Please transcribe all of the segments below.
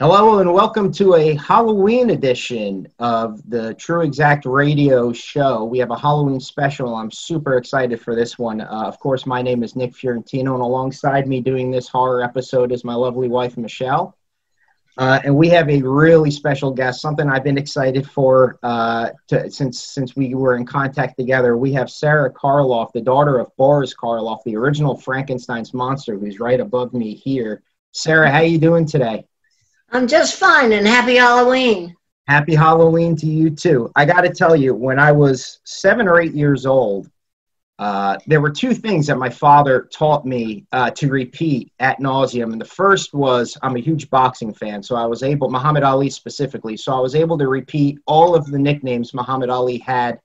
Hello and welcome to a Halloween edition of the True Exact Radio Show. We have a Halloween special. I'm super excited for this one. Uh, of course, my name is Nick Fiorentino, and alongside me doing this horror episode is my lovely wife, Michelle. Uh, and we have a really special guest, something I've been excited for uh, to, since since we were in contact together. We have Sarah Karloff, the daughter of Boris Karloff, the original Frankenstein's monster, who's right above me here. Sarah, how are you doing today? I'm just fine and happy Halloween. Happy Halloween to you too. I got to tell you, when I was seven or eight years old, uh, there were two things that my father taught me uh, to repeat at nauseum. And the first was I'm a huge boxing fan, so I was able, Muhammad Ali specifically, so I was able to repeat all of the nicknames Muhammad Ali had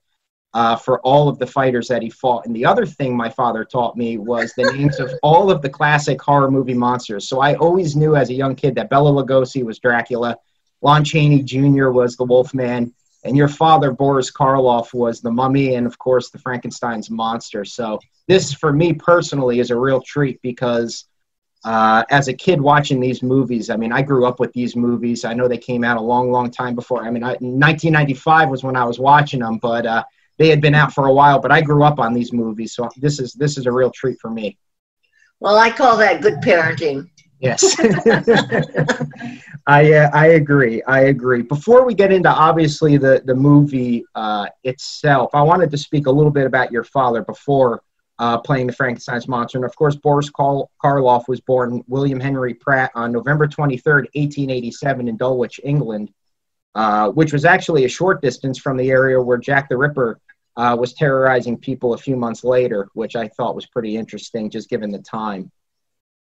uh, for all of the fighters that he fought. And the other thing my father taught me was the names of all of the classic horror movie monsters. So I always knew as a young kid that Bela Lugosi was Dracula, Lon Chaney Jr. was the Wolfman, and your father Boris Karloff was the Mummy, and of course the Frankenstein's monster. So this, for me personally, is a real treat because. Uh, as a kid watching these movies, I mean, I grew up with these movies. I know they came out a long, long time before. I mean, I, 1995 was when I was watching them, but uh, they had been out for a while, but I grew up on these movies, so this is this is a real treat for me. Well, I call that good parenting. Yes, I uh, I agree. I agree. Before we get into obviously the the movie uh, itself, I wanted to speak a little bit about your father before uh, playing the Frankenstein's monster. And of course, Boris Karl- Karloff was born William Henry Pratt on November 23rd, 1887, in Dulwich, England, uh, which was actually a short distance from the area where Jack the Ripper uh, was terrorizing people a few months later, which I thought was pretty interesting, just given the time.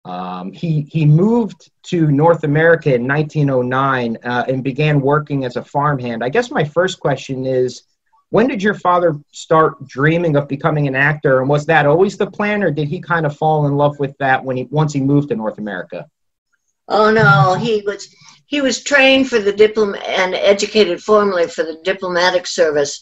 Um, he he moved to North America in 1909 uh, and began working as a farmhand. I guess my first question is, when did your father start dreaming of becoming an actor, and was that always the plan, or did he kind of fall in love with that when he once he moved to North America? Oh no, he was he was trained for the diplom and educated formally for the diplomatic service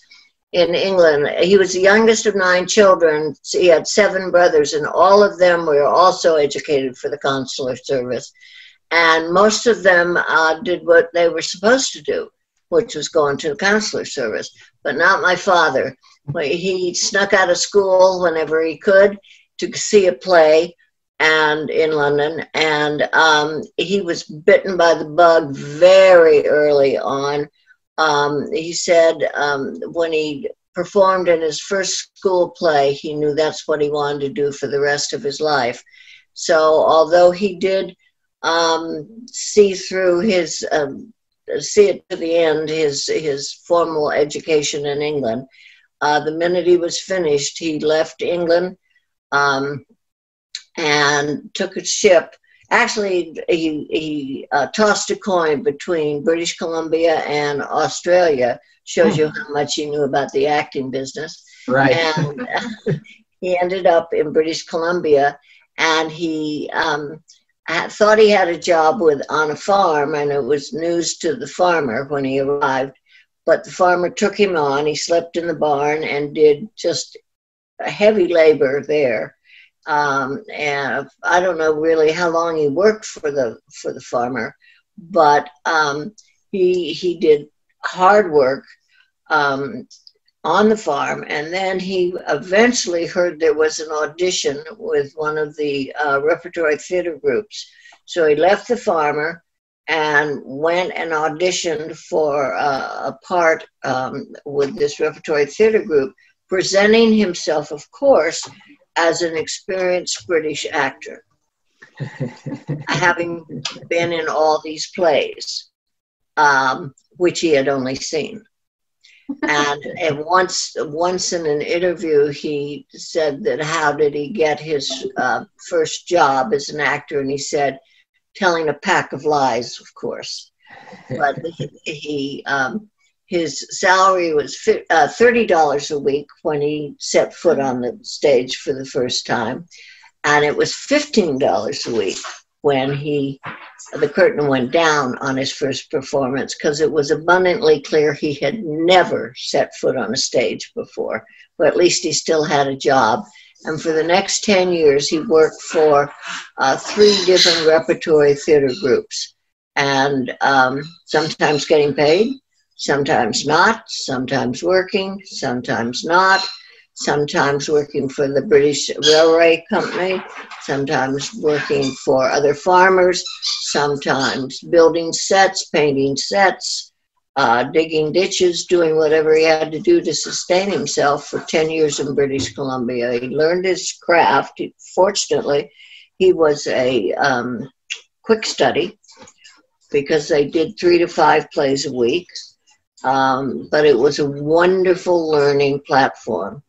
in England. He was the youngest of nine children. He had seven brothers, and all of them were also educated for the consular service. And most of them uh, did what they were supposed to do, which was go into the consular service, but not my father. He snuck out of school whenever he could to see a play and in London, and um, he was bitten by the bug very early on um, he said um, when he performed in his first school play, he knew that's what he wanted to do for the rest of his life. So, although he did um, see through his, um, see it to the end, his, his formal education in England, uh, the minute he was finished, he left England um, and took a ship actually he, he uh, tossed a coin between British Columbia and Australia. Shows you how much he knew about the acting business. Right. And uh, he ended up in British Columbia, and he um, thought he had a job with on a farm, and it was news to the farmer when he arrived. But the farmer took him on. He slept in the barn and did just heavy labor there um, and I don't know really how long he worked for the for the farmer, but um, he he did hard work um, on the farm, and then he eventually heard there was an audition with one of the uh, repertory theater groups. So he left the farmer and went and auditioned for uh, a part um, with this repertory theater group, presenting himself, of course, as an experienced British actor, having been in all these plays, um, which he had only seen. And, and once, once in an interview, he said that how did he get his uh, first job as an actor? And he said, telling a pack of lies, of course. But he, he um, his salary was uh, $30 a week when he set foot on the stage for the first time. And it was $15 a week when he the curtain went down on his first performance because it was abundantly clear he had never set foot on a stage before, but at least he still had a job. And for the next 10 years, he worked for uh, three different repertory theater groups and um, sometimes getting paid, sometimes not, sometimes working, sometimes not, sometimes working for the British Railway Company, sometimes working for other farmers, sometimes building sets, painting sets, uh, digging ditches, doing whatever he had to do to sustain himself for 10 years in British Columbia. He learned his craft. Fortunately, he was a um, quick study because they did three to five plays a week. Um, but it was a wonderful learning platform.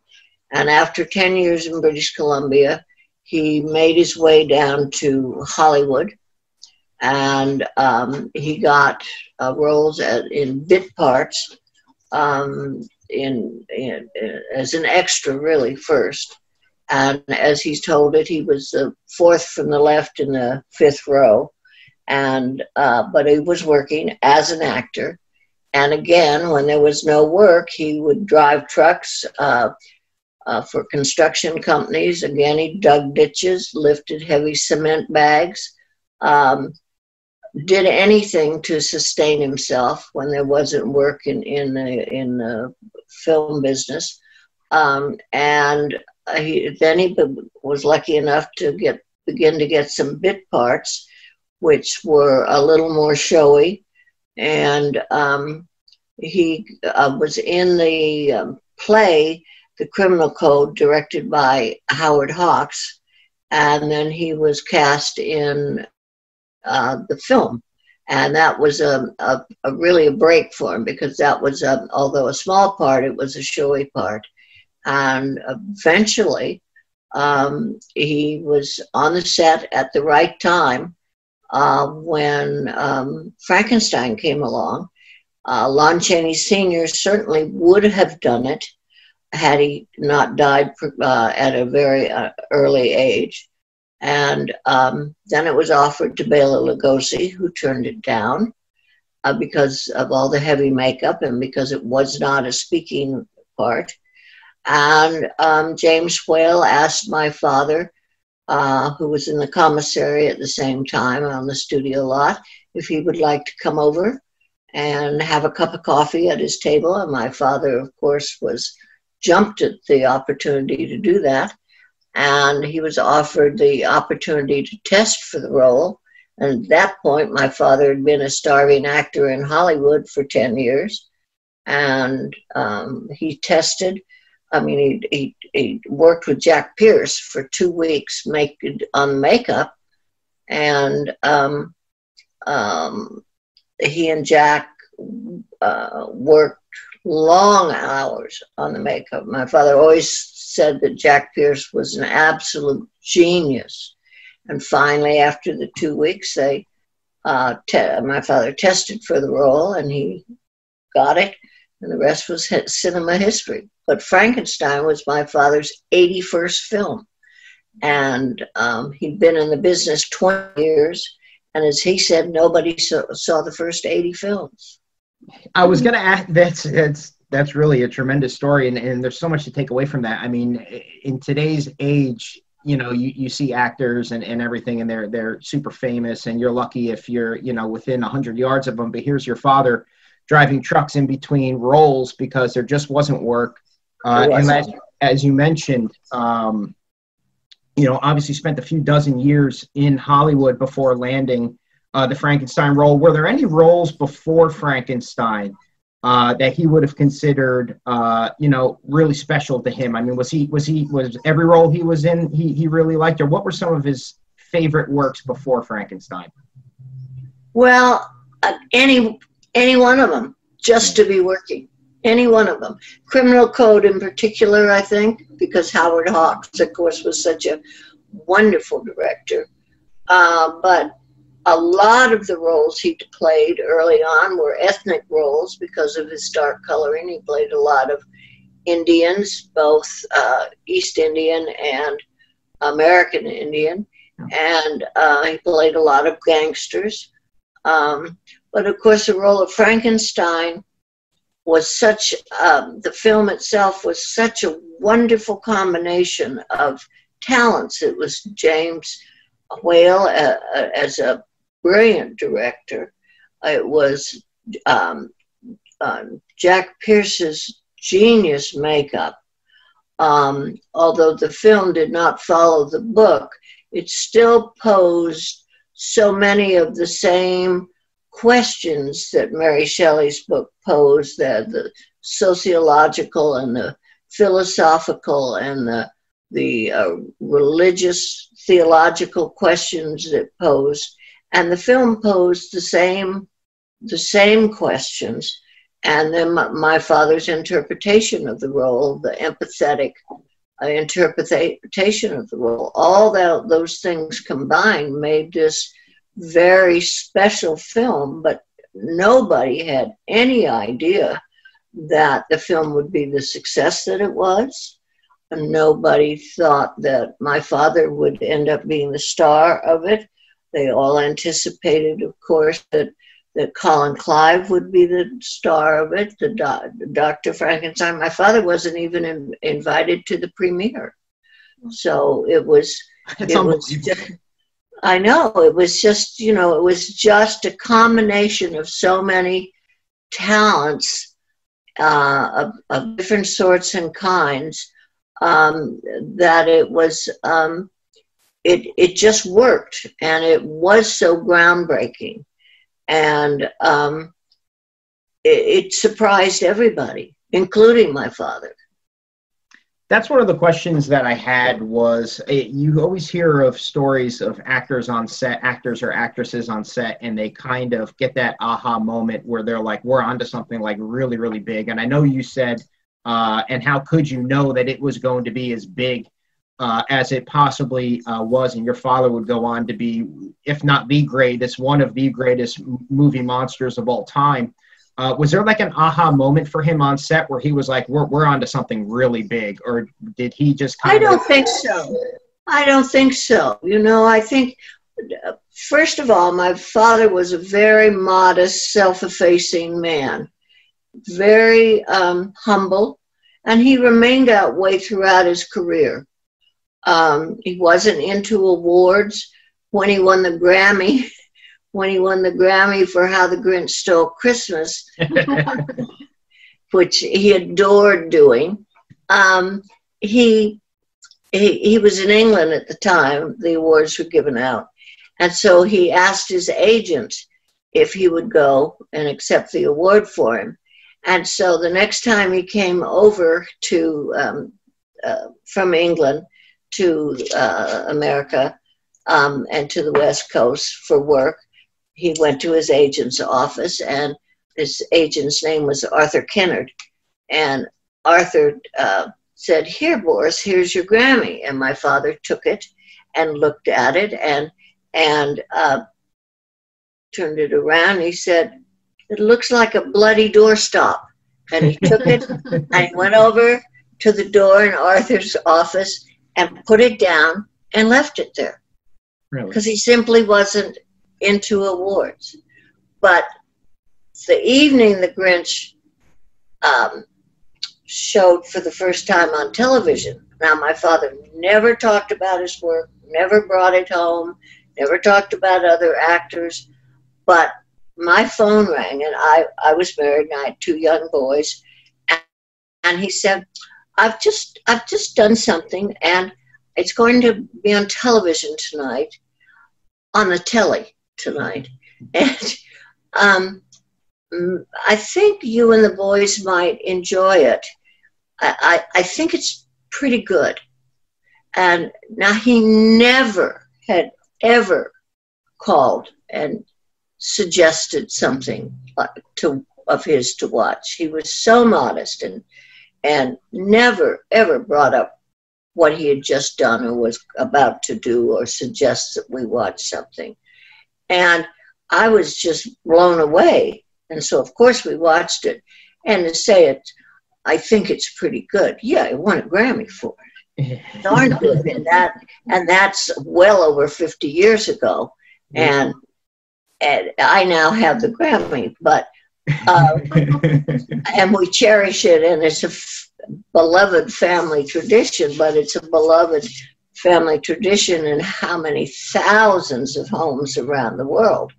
And after 10 years in British Columbia, he made his way down to Hollywood and um, he got uh, roles at, in bit parts um, in, in, in, as an extra, really, first. And as he's told it, he was the fourth from the left in the fifth row. And uh, but he was working as an actor. And again, when there was no work, he would drive trucks uh, uh, for construction companies. Again, he dug ditches, lifted heavy cement bags, um, did anything to sustain himself when there wasn't work in in the, in the film business. Um, and he, then he was lucky enough to get begin to get some bit parts, which were a little more showy, and um, he uh, was in the um, play The Criminal Code, directed by Howard Hawks, and then he was cast in uh, the film. And that was a, a, a, really a break for him because that was, a, although a small part, it was a showy part. And eventually, um, he was on the set at the right time uh, when um, Frankenstein came along. Uh, Lon Chaney Sr. certainly would have done it had he not died uh, at a very uh, early age. And um, then it was offered to Bela Lugosi, who turned it down uh, because of all the heavy makeup and because it was not a speaking part. And um, James Whale asked my father, uh, who was in the commissary at the same time on the studio lot, if he would like to come over and have a cup of coffee at his table. And my father, of course, was jumped at the opportunity to do that. And he was offered the opportunity to test for the role. And at that point, my father had been a starving actor in Hollywood for 10 years. And um, he tested I mean, he, he, he worked with Jack Pierce for two weeks make, on makeup, and um, um, he and Jack uh, worked long hours on the makeup. My father always said that Jack Pierce was an absolute genius. And finally, after the two weeks, they uh, my father tested for the role, and he got it and the rest was cinema history. But Frankenstein was my father's 81st film. And um, he'd been in the business 20 years. And as he said, nobody saw, saw the first 80 films. I was going to ask, that's, that's, that's really a tremendous story. And, and there's so much to take away from that. I mean, in today's age, you know, you, you see actors and, and everything, and they're, they're super famous, and you're lucky if you're, you know, within 100 yards of them. But here's your father driving trucks in between roles because there just wasn't work. Uh, and as, as, you mentioned, um, you know, obviously spent a few dozen years in Hollywood before landing uh, the Frankenstein role. Were there any roles before Frankenstein uh, that he would have considered, uh, you know, really special to him? I mean, was he was he was every role he was in he he really liked, or what were some of his favorite works before Frankenstein? Well, uh, any any one of them, just to be working. Any one of them. Criminal Code in particular, I think, because Howard Hawks, of course, was such a wonderful director. Uh, but a lot of the roles he played early on were ethnic roles because of his dark coloring. He played a lot of Indians, both uh, East Indian and American Indian, and uh, he played a lot of gangsters. Um, but of course, the role of Frankenstein was such, um, the film itself was such a wonderful combination of talents. It was James Whale uh, uh, as a brilliant director. It was um, um, Jack Pierce's genius makeup. Um, although the film did not follow the book, it still posed so many of the same questions that Mary Shelley's book posed, the, the sociological and the philosophical and the, the uh, religious theological questions that posed. And the film posed the same, the same questions. And then my, my father's interpretation of the role, the empathetic uh, interpretation of the role, all that, those things combined made this very special film, but nobody had any idea that the film would be the success that it was. And nobody thought that my father would end up being the star of it. They all anticipated, of course, that, that Colin Clive would be the star of it, the, do- Dr. Frankenstein. My father wasn't even in, invited to the premiere. So it was, It's it was just, I know it was just, you know, it was just a combination of so many talents uh, of, of, different sorts and kinds um, that it was, um, it, it just worked and it was so groundbreaking. And um, it, it surprised everybody, including my father that's one of the questions that I had was it, you always hear of stories of actors on set, actors or actresses on set, and they kind of get that aha moment where they're like, we're onto something like really, really big. And I know you said, uh, and how could you know that it was going to be as big uh, as it possibly uh, was? And your father would go on to be, if not the greatest, one of the greatest movie monsters of all time. Uh, was there like an aha moment for him on set where he was like, "We're we're onto something really big," or did he just? Kind of I don't of- think so. I don't think so. You know, I think first of all, my father was a very modest, self-effacing man, very um, humble, and he remained that way throughout his career. Um, he wasn't into awards. When he won the Grammy, when he won the Grammy for How the Grinch Stole Christmas, which he adored doing. Um, he, he, he was in England at the time the awards were given out. And so he asked his agent if he would go and accept the award for him. And so the next time he came over to um, uh, from England to uh, America um, and to the West Coast for work, he went to his agent's office, and his agent's name was Arthur Kennard. And Arthur uh, said, Here, Boris, here's your Grammy. And my father took it and looked at it and, and uh, turned it around. He said, It looks like a bloody doorstop. And he took it and went over to the door in Arthur's office and put it down and left it there. Because really? he simply wasn't into awards. But the evening the Grinch um, showed for the first time on television. Now, my father never talked about his work, never brought it home, never talked about other actors, but my phone rang and I, I was married and I had two young boys. And, and he said, I've just, I've just done something and it's going to be on television tonight on the telly tonight. And um, I think you and the boys might enjoy it. I, I, I think it's pretty good. And now he never had ever called and suggested something to of his to watch. He was so modest and and never ever brought up what he had just done or was about to do or suggest that we watch something. And I was just blown away. And so, of course, we watched it. And to say it, I think it's pretty good. Yeah, it won a Grammy for it. Darn good. And, that, and that's well over 50 years ago. And, and I now have the Grammy, but uh, and we cherish it, and it's a f- beloved family tradition, but it's a beloved family tradition in how many thousands of homes around the world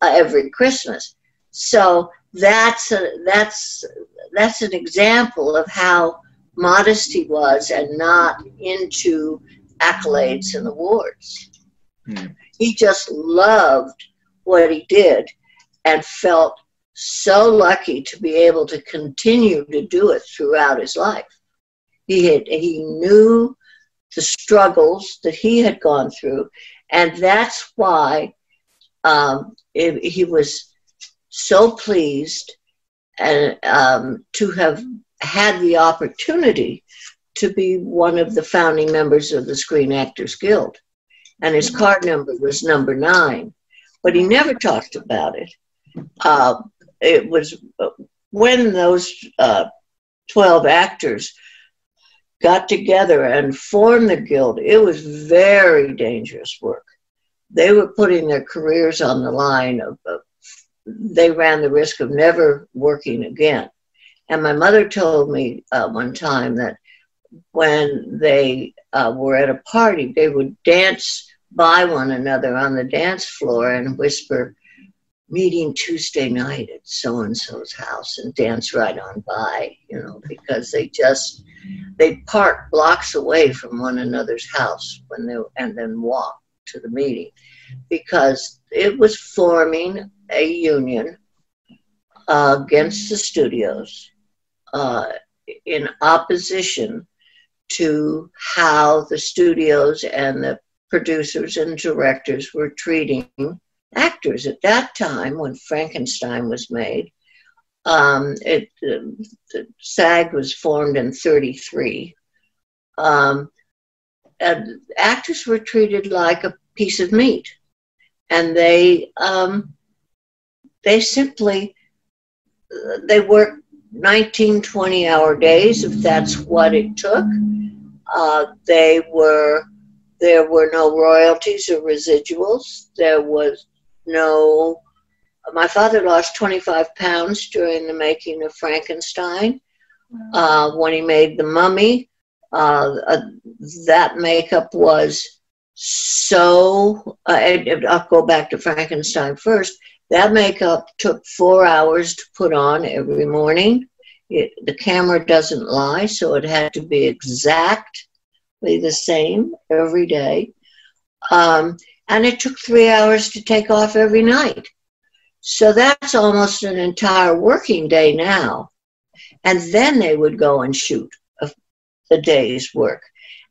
uh, every Christmas. So that's a, that's that's an example of how modest he was and not into accolades and awards. Hmm. He just loved what he did and felt so lucky to be able to continue to do it throughout his life. He had he knew the struggles that he had gone through, and that's why um, it, he was so pleased and um, to have had the opportunity to be one of the founding members of the Screen Actors Guild. And his mm-hmm. card number was number nine, but he never talked about it. Uh, it was when those uh, 12 actors got together and formed the guild, it was very dangerous work. They were putting their careers on the line. Of, of, they ran the risk of never working again. And my mother told me uh, one time that when they uh, were at a party, they would dance by one another on the dance floor and whisper, meeting Tuesday night at so and so's house and dance right on by, you know, because they just they park blocks away from one another's house when they and then walk to the meeting. Because it was forming a union uh, against the studios uh, in opposition to how the studios and the producers and directors were treating actors at that time when Frankenstein was made. Um, it, uh, SAG was formed in 33. Um, and actors were treated like a piece of meat. And they, um, they simply, they worked 19, 20 hour days, if that's what it took. Uh, they were, there were no royalties or residuals. There was no. My father lost 25 pounds during the making of Frankenstein. Uh, when he made the mummy, uh, uh, that makeup was so. Uh, I'll go back to Frankenstein first. That makeup took four hours to put on every morning. It, the camera doesn't lie, so it had to be exactly the same every day. Um, and it took three hours to take off every night. So that's almost an entire working day now. And then they would go and shoot the day's work.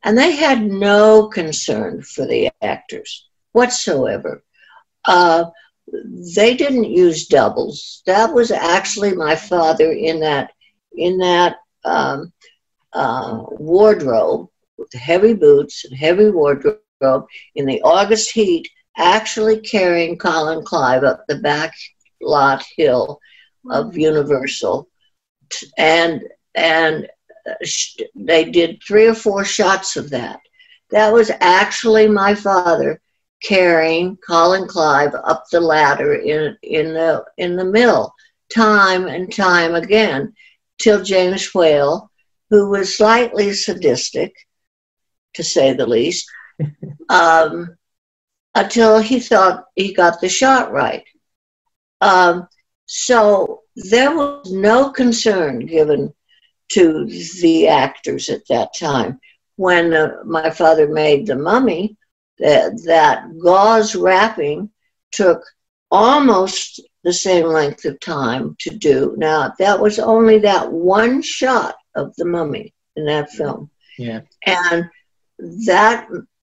And they had no concern for the actors whatsoever. Uh, they didn't use doubles. That was actually my father in that in that um, uh, wardrobe with heavy boots and heavy wardrobe in the August heat, actually carrying Colin Clive up the back lot hill of mm. Universal, and and uh, they did three or four shots of that. That was actually my father carrying Colin Clive up the ladder in in the in the mill, time and time again, till James Whale, who was slightly sadistic, to say the least, um, until he thought he got the shot right. Um, so there was no concern given to the actors at that time. When uh, my father made the mummy, that, that gauze wrapping took almost the same length of time to do. Now, that was only that one shot of the mummy in that film. Yeah. And that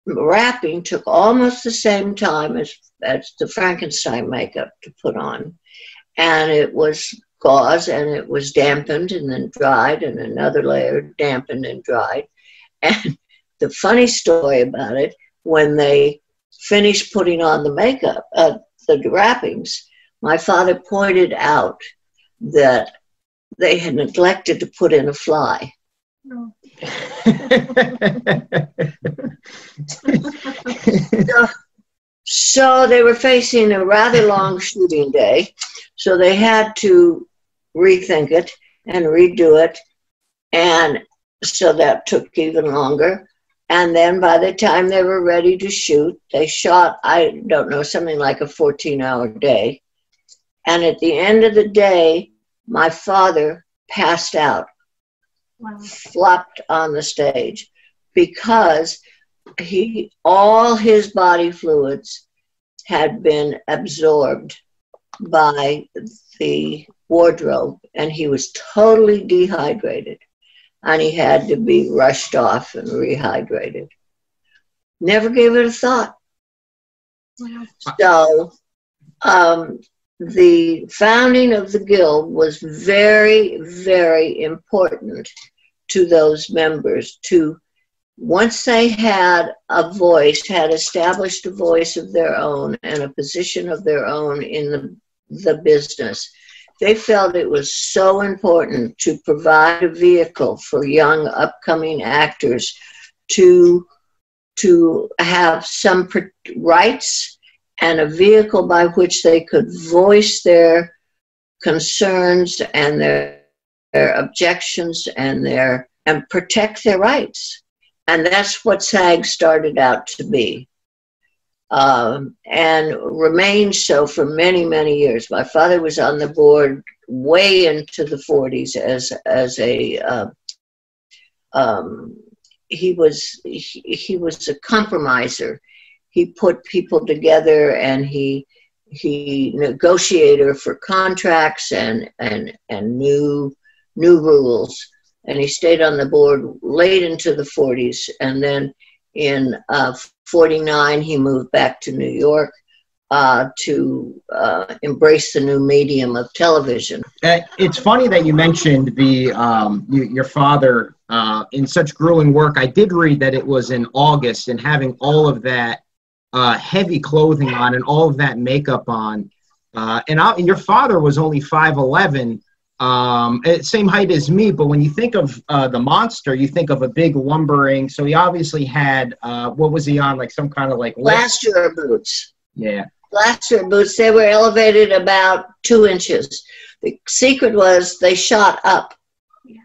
wrapping took almost the same time as, as the Frankenstein makeup to put on. And it was gauze and it was dampened and then dried and another layer dampened and dried. And the funny story about it, when they finished putting on the makeup, uh, the wrappings, my father pointed out that they had neglected to put in a fly. No. So, so they were facing a rather long shooting day, so they had to rethink it and redo it, and so that took even longer. And then by the time they were ready to shoot, they shot, I don't know, something like a 14 hour day. And at the end of the day, my father passed out, flopped on the stage because he all his body fluids had been absorbed by the wardrobe and he was totally dehydrated and he had to be rushed off and rehydrated. Never gave it a thought. So, um, the founding of the guild was very, very important to those members to once they had a voice, had established a voice of their own and a position of their own in the, the business, they felt it was so important to provide a vehicle for young upcoming actors to to have some rights and a vehicle by which they could voice their concerns and their, their objections and their and protect their rights and that's what SAG started out to be. Um, and remained so for many, many years. My father was on the board way into the 40s as as a uh, um, he was he, he was a compromiser. He put people together and he he negotiator for contracts and and and new new rules and he stayed on the board late into the 40s. And then in uh, 49, he moved back to New York uh, to uh, embrace the new medium of television. Uh, it's funny that you mentioned the um, you, your father uh, in such grueling work. I did read that it was in August and having all of that uh, heavy clothing on and all of that makeup on. and, I, and your father was only 5'11 um, same height as me, but when you think of uh, the monster, you think of a big lumbering. So he obviously had uh, what was he on? Like some kind of like Glacier boots. Yeah, Glacier boots. They were elevated about two inches. The secret was they shot up, yeah.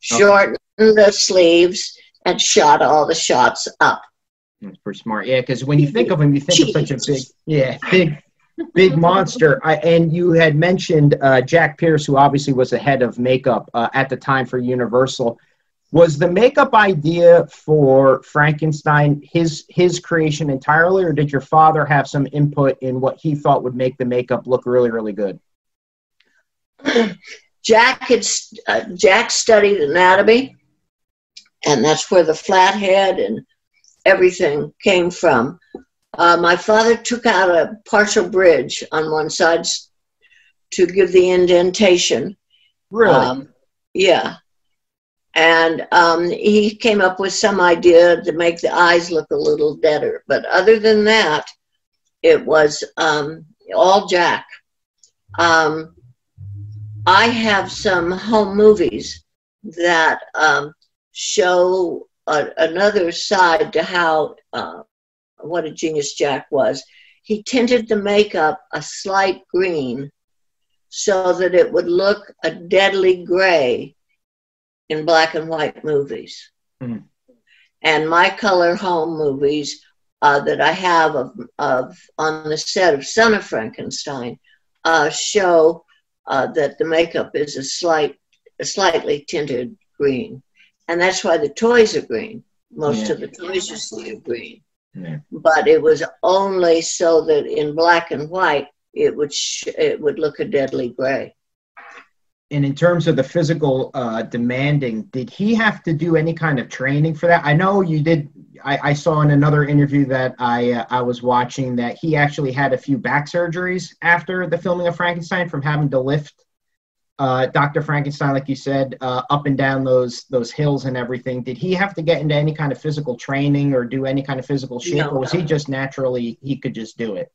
shortened okay. the sleeves, and shot all the shots up. That's pretty smart. Yeah, because when you think of him, you think Jeez. of such a big, yeah, big big monster. I, and you had mentioned uh, Jack Pierce, who obviously was the head of makeup uh, at the time for Universal. Was the makeup idea for Frankenstein his his creation entirely, or did your father have some input in what he thought would make the makeup look really really good? Jack had uh, Jack studied anatomy, and that's where the flat head and everything came from. Uh, my father took out a partial bridge on one side to give the indentation. Really? Um, yeah. And um, he came up with some idea to make the eyes look a little better. But other than that, it was um, all Jack. Um, I have some home movies that um, show a, another side to how uh, what a genius Jack was. He tinted the makeup a slight green so that it would look a deadly gray in black and white movies. Mm-hmm. And my color home movies uh, that I have of, of on the set of Son of Frankenstein uh, show uh, that the makeup is a slight, a slightly tinted green, and that's why the toys are green. Most yeah. of the toys you see are green. But it was only so that in black and white it would sh- it would look a deadly gray. And in terms of the physical uh, demanding, did he have to do any kind of training for that? I know you did. I, I saw in another interview that I uh, I was watching that he actually had a few back surgeries after the filming of Frankenstein from having to lift uh, Dr. Frankenstein, like you said, uh, up and down those those hills and everything. Did he have to get into any kind of physical training or do any kind of physical shape, no, or was no. he just naturally he could just do it?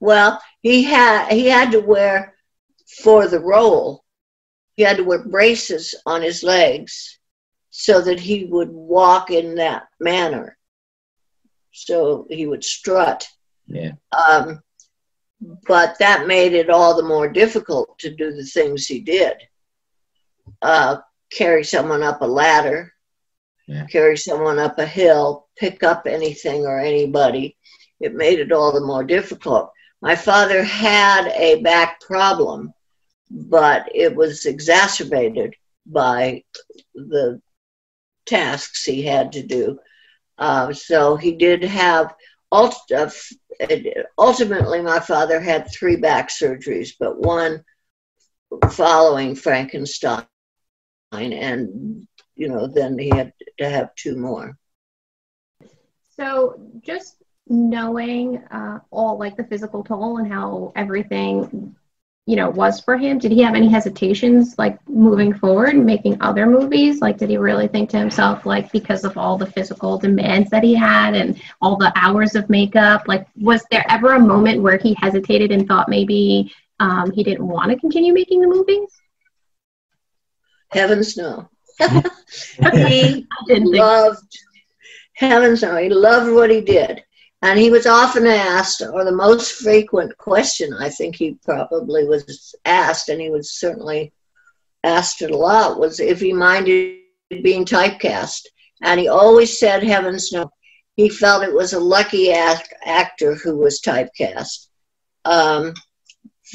Well, he had he had to wear for the role. He had to wear braces on his legs so that he would walk in that manner. So he would strut. Yeah. Um, but that made it all the more difficult to do the things he did. Uh, carry someone up a ladder, yeah. carry someone up a hill, pick up anything or anybody. It made it all the more difficult. My father had a back problem, but it was exacerbated by the tasks he had to do. Uh, so he did have, ultimately, my father had three back surgeries, but one following Frankenstein. And, you know, then he had to have two more. So just knowing uh, all like the physical toll and how everything you know was for him? Did he have any hesitations like moving forward and making other movies? Like did he really think to himself like because of all the physical demands that he had and all the hours of makeup like was there ever a moment where he hesitated and thought maybe um, he didn't want to continue making the movies? Heavens no. He loved heavens no he loved what he did and he was often asked, or the most frequent question I think he probably was asked, and he was certainly asked it a lot, was if he minded being typecast. And he always said, heavens no. He felt it was a lucky act- actor who was typecast. Um,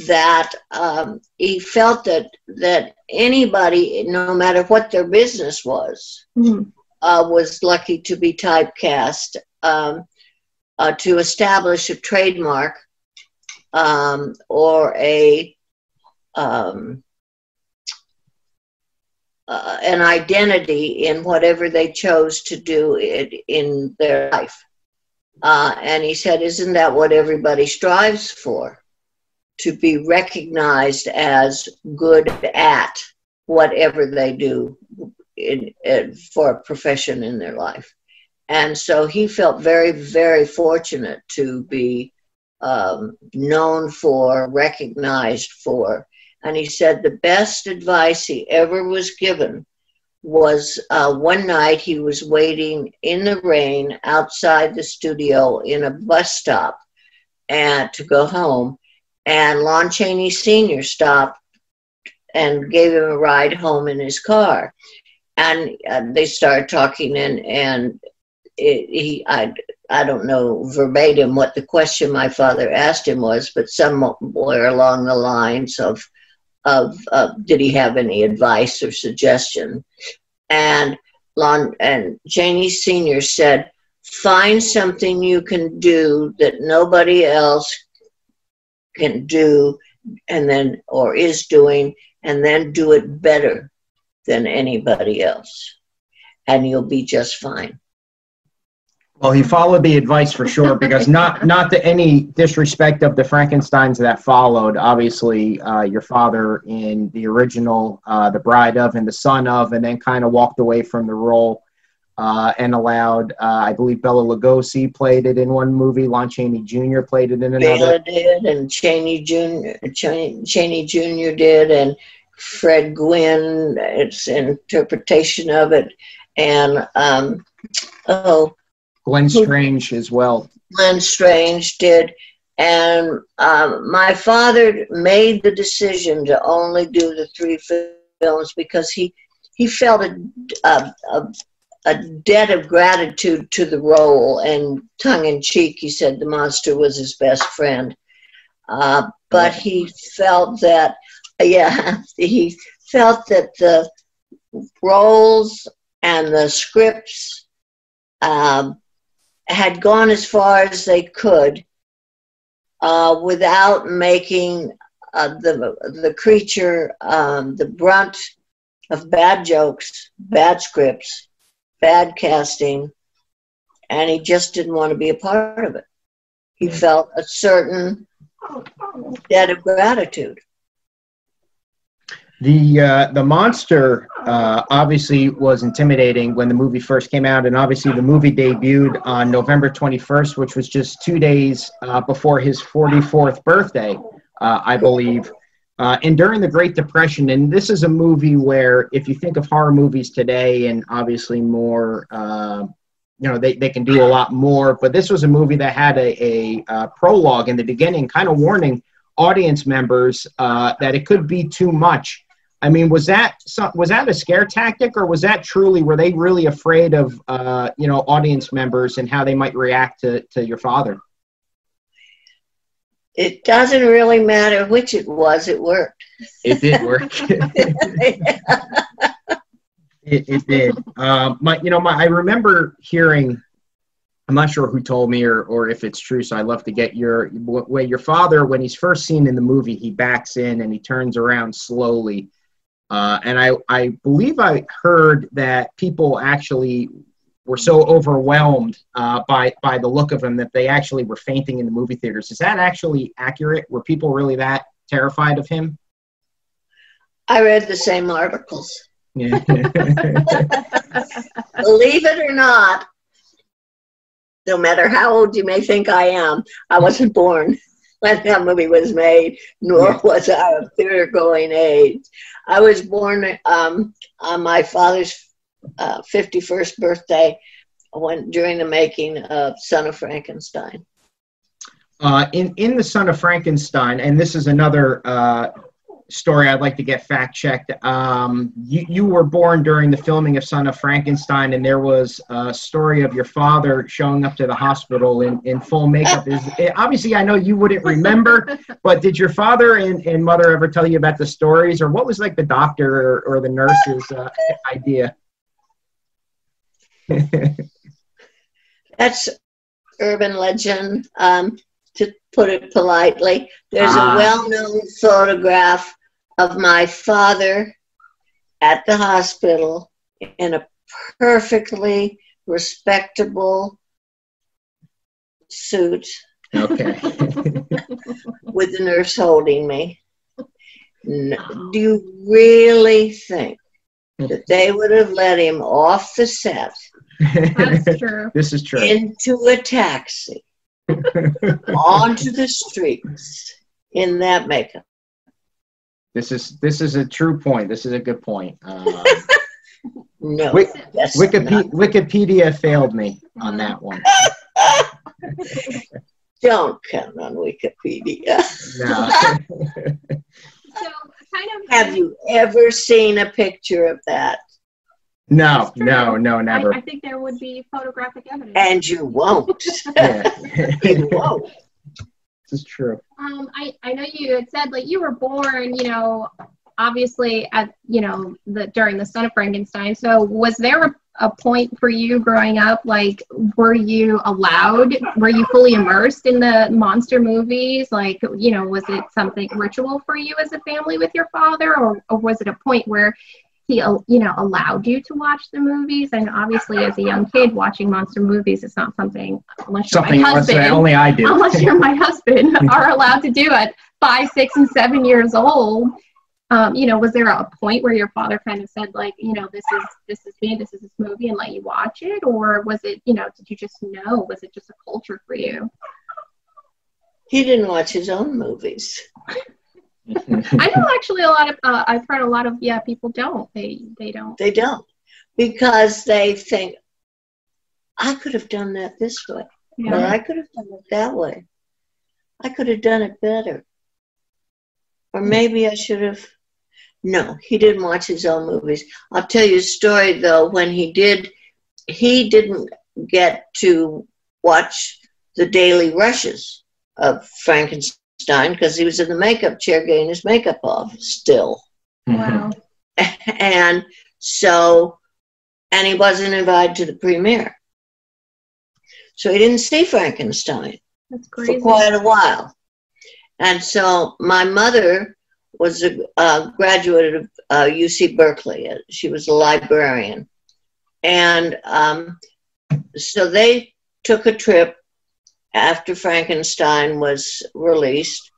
that um, he felt that that anybody, no matter what their business was, mm-hmm. uh, was lucky to be typecast. Um, uh, to establish a trademark um, or a um, uh, an identity in whatever they chose to do it in their life. Uh, and he said, Isn't that what everybody strives for? To be recognized as good at whatever they do in, in, for a profession in their life. And so he felt very, very fortunate to be um, known for, recognized for. And he said the best advice he ever was given was uh, one night he was waiting in the rain outside the studio in a bus stop and to go home. And Lon Chaney Sr. stopped and gave him a ride home in his car. And uh, they started talking, and, and it, he, I, I don't know verbatim what the question my father asked him was, but somewhere along the lines of, of, did he have any advice or suggestion? And Lon and Chaney Senior said, find something you can do that nobody else can do, and then or is doing, and then do it better than anybody else, and you'll be just fine. Well, he followed the advice for sure because not not to any disrespect of the Frankenstein's that followed. Obviously, uh, your father in the original, uh, the bride of and the son of, and then kind of walked away from the role uh, and allowed, uh, I believe, Bela Lugosi played it in one movie. Lon Chaney Jr. played it in another. Bela did, and Chaney Jr. Chaney, Chaney Jr. did, and Fred Gwynne, its interpretation of it, and um, oh Glenn Strange as well. Glenn Strange did. And um, my father made the decision to only do the three films because he he felt a, a, a, a debt of gratitude to the role. And tongue in cheek, he said the monster was his best friend. Uh, but he felt that, yeah, he felt that the roles and the scripts um, had gone as far as they could uh, without making uh, the the creature um, the brunt of bad jokes, bad scripts, bad casting, and he just didn't want to be a part of it. He felt a certain debt of gratitude. The uh, the monster uh, obviously was intimidating when the movie first came out, and obviously the movie debuted on November 21st, which was just two days uh, before his 44th birthday, uh, I believe. Uh, and during the Great Depression, and this is a movie where, if you think of horror movies today, and obviously more, uh, you know, they, they can do a lot more, but this was a movie that had a, a prologue in the beginning, kind of warning audience members that it could be too much I mean, was that some, was that a scare tactic, or was that truly were they really afraid of uh, you know audience members and how they might react to to your father? It doesn't really matter which it was. It worked. It did work. it, it did. Um, my, you know, my I remember hearing. I'm not sure who told me or, or if it's true, so I'd love to get your way. Your father, when he's first seen in the movie, he backs in and he turns around slowly uh, and I, I believe I heard that people actually were so overwhelmed uh, by, by the look of him that they actually were fainting in the movie theaters. Is that actually accurate? Were people really that terrified of him? I read the same articles. Yeah. Believe it or not, no matter how old you may think I am, I wasn't born when that movie was made, nor Yeah. was I of theater going age. I was born um, on my father's uh, 51st birthday when during the making of Son of Frankenstein. Uh, in in the Son of Frankenstein, and this is another uh, story I'd like to get fact checked. Um, you you were born during the filming of Son of Frankenstein, and there was a story of your father showing up to the hospital in, in full makeup. Is eh, obviously I know you wouldn't remember, but did your father and, and mother ever tell you about the stories, or what was like the doctor or, or the nurse's uh, idea? That's urban legend, um, put it politely. There's Ah. a well known photograph of my father at the hospital in a perfectly respectable suit okay. with the nurse holding me. N- Do you really think that they would have let him off the set That's true. this is true. into a taxi onto the streets in that makeup? This is this is a true point. This is a good point. Uh, No. Wik- Wikipedia, Wikipedia failed me on that one. Don't count on Wikipedia. No. So kind of Have you ever seen a picture of that? No, no, no, never. I think there would be photographic evidence. And you won't. Yeah. you won't. this is true. Um, I, I know you had said like you were born, you know, obviously at you know the during the Son of Frankenstein. So was there a, a point for you growing up? Like, were you allowed? Were you fully immersed in the monster movies? Like, you know, was it something ritual for you as a family with your father, or, or was it a point where he, uh, you know, allowed you to watch the movies? And obviously, as a young kid, watching monster movies is not something unless you're Something my else that husband only I do. unless you're my husband, are allowed to do at five, six, and seven years old. Um, you know, was there a point where your father kind of said, like, you know, this is this is me, this is this movie, and let you watch it, or was it, you know, did you just know? Was it just a culture for you? He didn't watch his own movies. I know actually a lot of uh, I've heard a lot of yeah people don't they they don't They don't. Because they think, I could have done that this way, or I could have done it that way. I could have done it better. Or maybe I should have. No, he didn't watch his own movies. I'll tell you a story though. When he did, he didn't get to watch the daily rushes of Frankenstein because he was in the makeup chair getting his makeup off still. wow. And so and he wasn't invited to the premiere. So he didn't see frankenstein that's for quite a while. And so my mother was a, a graduate of uh, uc berkeley. She was a librarian. And um, so they took a trip after frankenstein was released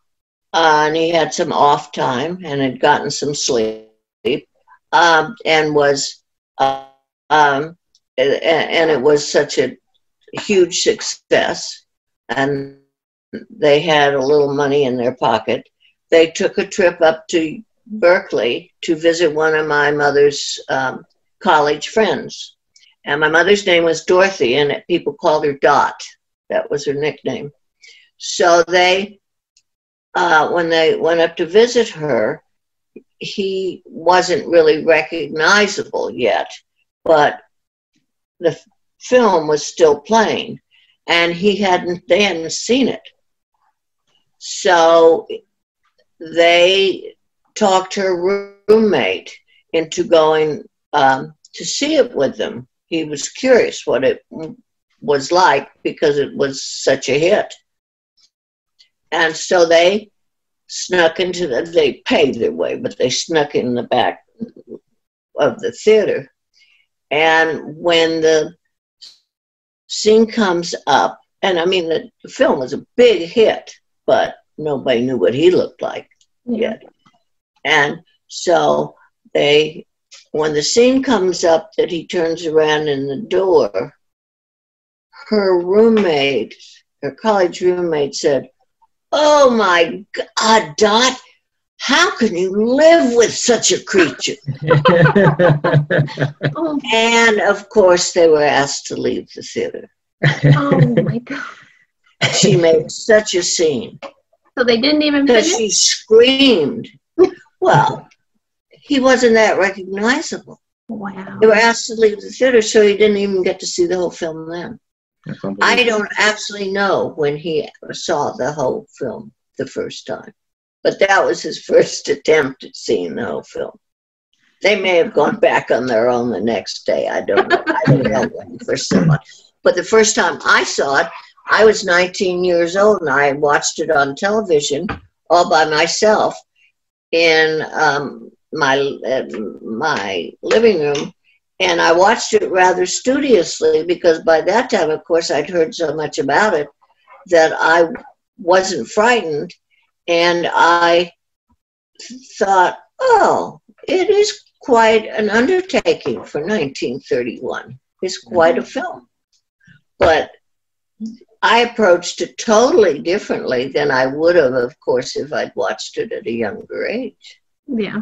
uh, and he had some off time and had gotten some sleep um, and was uh, um, and, it was such a huge success and they had a little money in their pocket. They took a trip up to berkeley to visit one of my mother's um, college friends and my mother's name was dorothy and people called her dot that was her nickname so they uh, when they went up to visit her he wasn't really recognizable yet, but the film was still playing and he hadn't hadn't seen it. So they talked her roommate into going um, to see it with them. He was curious what it was like because it was such a hit. And so they snuck into the, they paid their way, but they snuck in the back of the theater. And when the scene comes up, and I mean, the film was a big hit, but nobody knew what he looked like yet. And so they, when the scene comes up that he turns around in the door, her roommate, her college roommate said, Oh my God, Dot, how can you live with such a creature? And of course, they were asked to leave the theater. oh my God. She made such a scene. So they didn't even Because she screamed. well, he wasn't that recognizable. Wow. They were asked to leave the theater, so he didn't even get to see the whole film then. I don't actually know when he saw the whole film the first time, but that was his first attempt at seeing the whole film. They may have gone back on their own the next day. I don't know. I don't know when first saw But the first time I saw it, I was 19 years old and I watched it on television all by myself in um, my uh, my living room and I watched it rather studiously because by that time, of course, I'd heard so much about it that I wasn't frightened. And I thought, oh, it is quite an undertaking for 1931. It's quite a mm-hmm. film. But I approached it totally differently than I would have, of course, if I'd watched it at a younger age. Yeah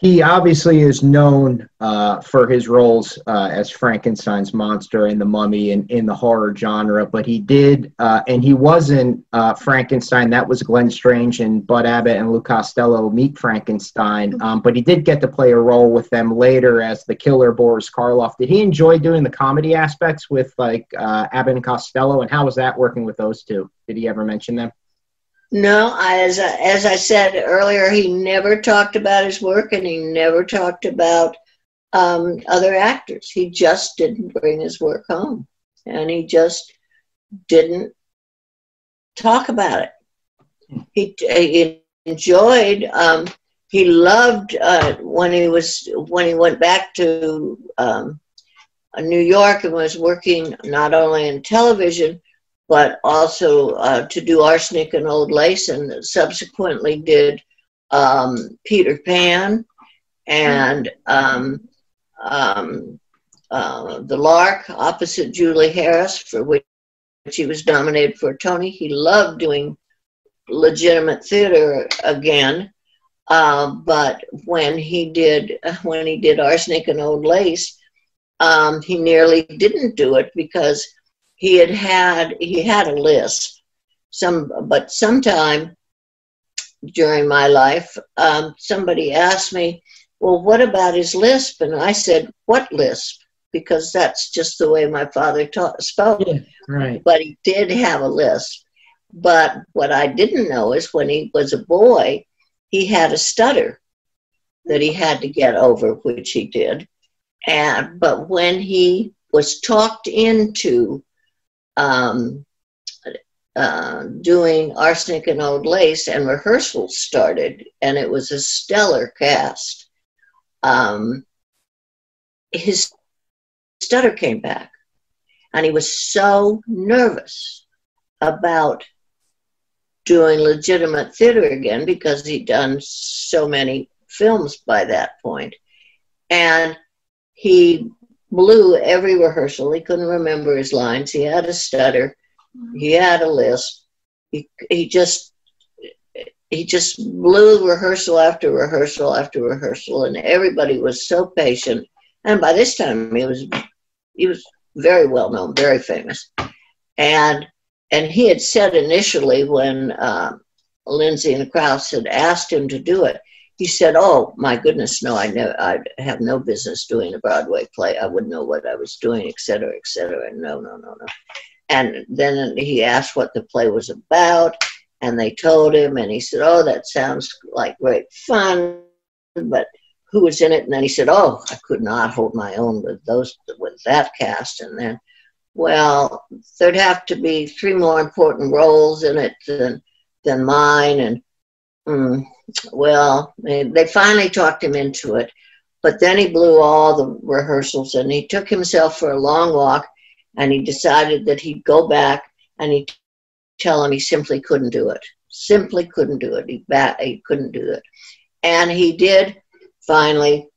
he obviously is known uh, for his roles uh, as Frankenstein's monster and the mummy and in the horror genre, but he did, uh, and he wasn't uh, Frankenstein. That was Glenn Strange and Bud Abbott and Lou Costello meet Frankenstein. Um, but he did get to play a role with them later as the killer Boris Karloff. Did he enjoy doing the comedy aspects with like uh, Abbott and Costello, and how was that working with those two? Did he ever mention them? No, as as I said earlier, he never talked about his work, and he never talked about um, other actors. He just didn't bring his work home, and he just didn't talk about it. He, he enjoyed. Um, he loved uh, when he was when he went back to um, New York and was working not only in television but also uh, to do Arsenic and Old Lace, and subsequently did um, Peter Pan and um, um, uh, The Lark opposite Julie Harris, for which he was nominated for Tony. He loved doing legitimate theater again. Uh, but when he did when he did arsenic and old lace, um, he nearly didn't do it because he had had he had a list. Some but sometime during my life um, somebody asked me well what about his lisp? And i said what lisp? Because that's just the way my father taught, spoke. Yeah, right. But he did have a lisp. But what i didn't know is when he was a boy he had a stutter that he had to get over which he did. And but when he was talked into um, uh, doing Arsenic and Old Lace, and rehearsals started, and it was a stellar cast. Um, his stutter came back, and he was so nervous about doing legitimate theater again because he'd done so many films by that point. And he blew every rehearsal. He couldn't remember his lines. He had a stutter. He had a lisp. He, he just he just blew rehearsal after rehearsal after rehearsal, and everybody was so patient. And by this time, he was he was very well known, very famous, and and he had said initially when uh, Lindsay and Crouse had asked him to do it, he said, "Oh my goodness, no, I never, I have no business doing a Broadway play. I wouldn't know what I was doing, et cetera, et cetera. No, no, no, no." And then he asked what the play was about, and they told him, and he said, "Oh, that sounds like great fun, but who was in it?" And then he said, "Oh, I could not hold my own with those with that cast." And then, well, there'd have to be three more important roles in it than than mine, and mm, well, they, finally talked him into it. But then he blew all the rehearsals, and he took himself for a long walk, and he decided that he'd go back and he'd tell him he simply couldn't do it. Simply couldn't do it. He, he couldn't do it. And he did finally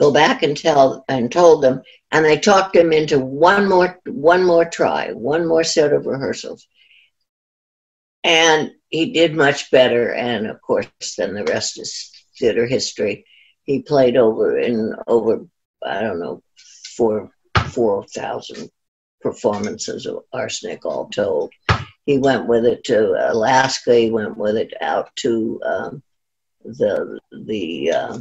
go back and tell and told them and they talked him into one more one more try one more set of rehearsals and he did much better and of course then the rest is theater history he played over in over i don't know four four thousand performances of arsenic all told he went with it to alaska he went with it out to um, the the um,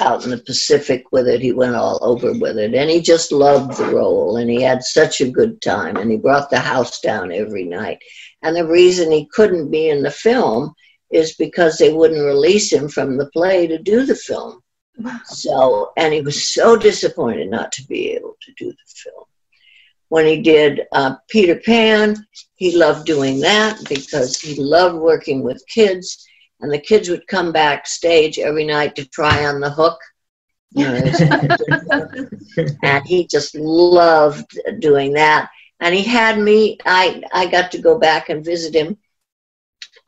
out in the Pacific with it. He went all over with it, and he just loved the role, and he had such a good time, and he brought the house down every night. And the reason he couldn't be in the film is because they wouldn't release him from the play to do the film. So, and he was so disappointed not to be able to do the film. When he did uh, Peter Pan, he loved doing that because he loved working with kids and the kids would come backstage every night to try on the hook. You know, and he just loved doing that. And he had me. I I got to go back and visit him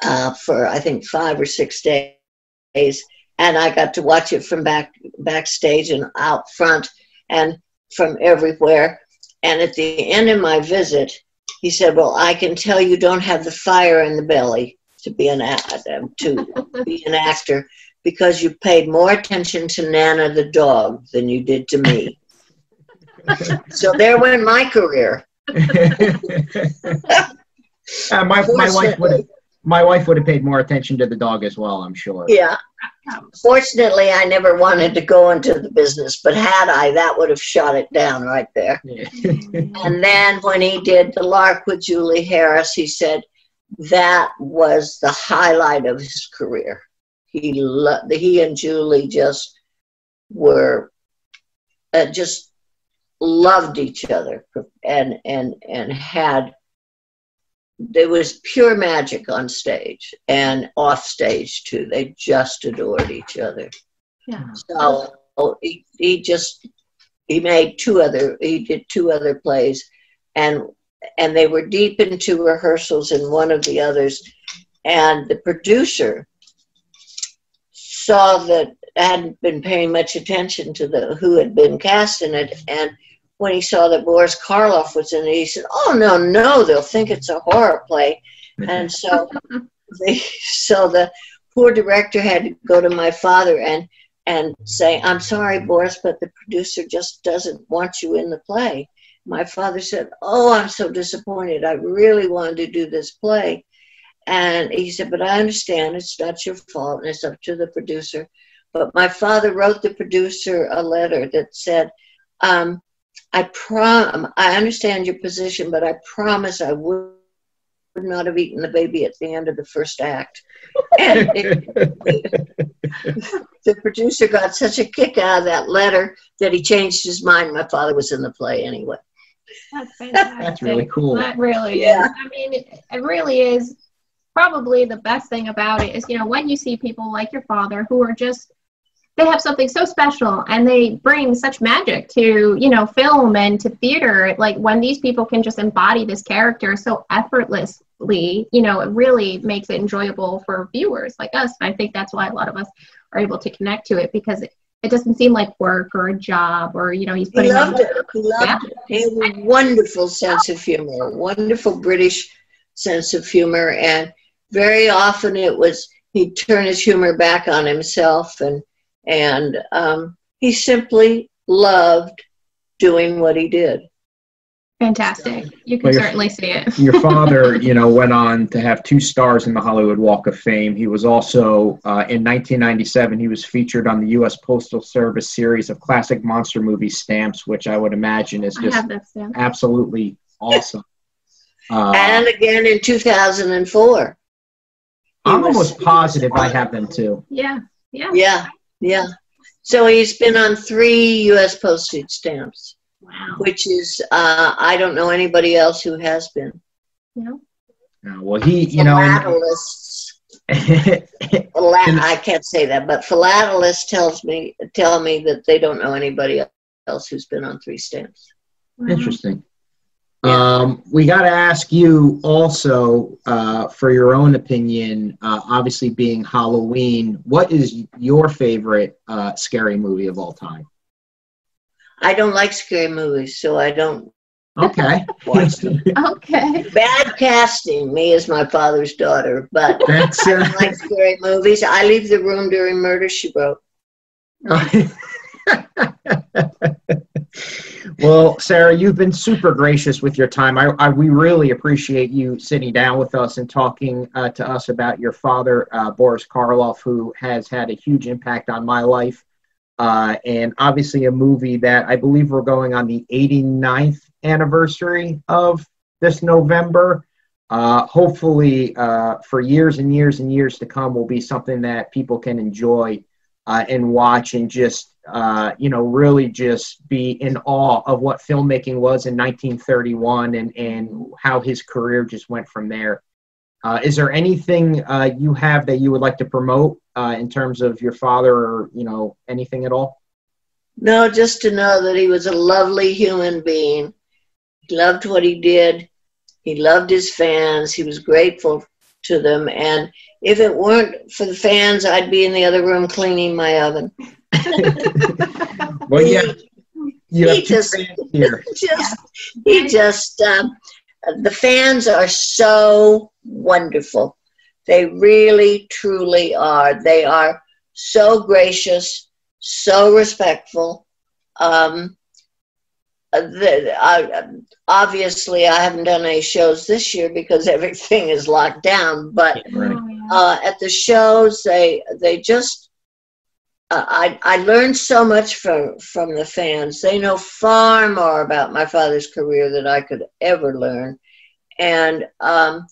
uh, for I think five or six days, and I got to watch it from back backstage and out front and from everywhere. And at the end of my visit, he said, "Well, I can tell you don't have the fire in the belly." to be an to be an actor because you paid more attention to Nana the dog than you did to me. so there went my career. Uh, my, my wife would have my wife would have paid more attention to the dog as well, I'm sure. Yeah. Fortunately, I never wanted to go into the business, but had I, that would have shot it down right there. Yeah. and then when he did the Lark with Julie Harris, he said, that was the highlight of his career. He lo- he and Julie just were uh, just loved each other and and and had there was pure magic on stage and off stage too. They just adored each other. Yeah. So oh, he, he just he made two other he did two other plays and and they were deep into rehearsals in one of the others. And the producer saw that hadn't been paying much attention to the who had been cast in it. And when he saw that Boris Karloff was in it, he said, "Oh no, no, they'll think it's a horror play." And so, they, so the poor director had to go to my father and and say, "I'm sorry, Boris, but the producer just doesn't want you in the play." my father said, Oh, I'm so disappointed. I really wanted to do this play. And he said, But I understand it's not your fault and it's up to the producer. But my father wrote the producer a letter that said, um, I prom I understand your position, but I promise I would would not have eaten the baby at the end of the first act. And it, the producer got such a kick out of that letter that he changed his mind. My father was in the play anyway. That's fantastic. That's really cool. That really yeah. is. I mean, it, it really is probably the best thing about it is, you know, when you see people like your father who are just they have something so special and they bring such magic to you know film and to theater. Like when these people can just embody this character so effortlessly you know it really makes it enjoyable for viewers like us. And i think that's why a lot of us are able to connect to it because it, it doesn't seem like work or a job or you know he's putting he loved it. he loved yeah. it. He had a wonderful sense of humor wonderful british sense of humor. And very often it was he'd turn his humor back on himself and and um, he simply loved doing what he did Fantastic. You can certainly see it. your father, you know, went on to have two stars in the Hollywood Walk of Fame. He was also, uh, in 1997, he was featured on the U.S. Postal Service series of classic monster movie stamps, which I would imagine is just absolutely awesome. Uh, and again in 2004. I'm almost positive I have them too. Yeah, yeah. Yeah, yeah. So he's been on three U.S. postage stamps. Wow. Which is, uh, I don't know anybody else who has been. No. no well, he, you know. Philatelists. I can't say that, but philatelists tells me tell me that they don't know anybody else who's been on three stamps. Wow. Interesting. Um, we got to ask you also, uh, for your own opinion, uh, obviously being Halloween, what is your favorite uh, scary movie of all time? I don't like scary movies, so I don't okay. watch them. okay. Bad casting, me as my father's daughter, but That's, uh... I don't like scary movies. I leave the room during Murder, She Wrote. well, Sarah, you've been super gracious with your time. I, I we really appreciate you sitting down with us and talking uh, to us about your father, uh, Boris Karloff, who has had a huge impact on my life. Uh, and obviously, a movie that I believe we're going on the 89th anniversary of this November. Uh, hopefully, uh, for years and years and years to come, will be something that people can enjoy uh, and watch and just uh, you know really just be in awe of what filmmaking was in 1931 and and how his career just went from there. Uh, is there anything uh, you have that you would like to promote uh, in terms of your father or you know anything at all? No, just to know that he was a lovely human being. He loved what he did. He loved his fans. He was grateful to them. And if it weren't for the fans, I'd be in the other room cleaning my oven. well, yeah, you have he just, here. just, he just, um, the fans are so wonderful. They really, truly are. They are so gracious, so respectful. Um, the, I, obviously, I haven't done any shows this year because everything is locked down. But uh, at the shows, they they just I I learned so much from from the fans. They know far more about my father's career than I could ever learn, and um,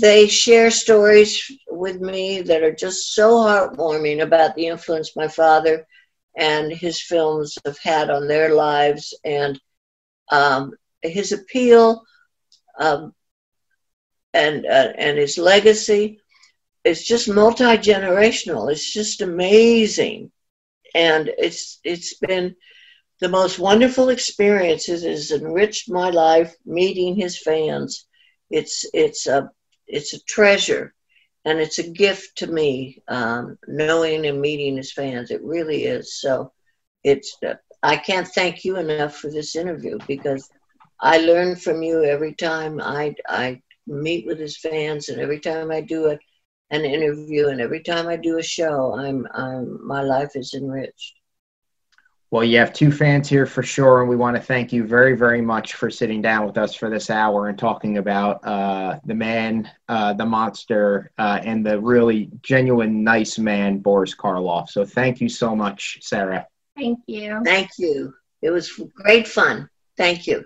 they share stories with me that are just so heartwarming about the influence my father and his films have had on their lives and um, his appeal um, and uh, and his legacy is just multi generational. It's just amazing, and it's it's been the most wonderful experience It has enriched my life meeting his fans. It's it's a it's a treasure and it's a gift to me um, knowing and meeting his fans. It really is. So it's I can't thank you enough for this interview because I learn from you every time I I meet with his fans and every time I do a, an interview and every time I do a show, I'm I'm my life is enriched. Well, you have two fans here for sure, and we want to thank you very, very much for sitting down with us for this hour and talking about uh, the man, uh, the monster, uh, and the really genuine, nice man, Boris Karloff. So thank you so much, Sarah. Thank you. Thank you. It was great fun. Thank you.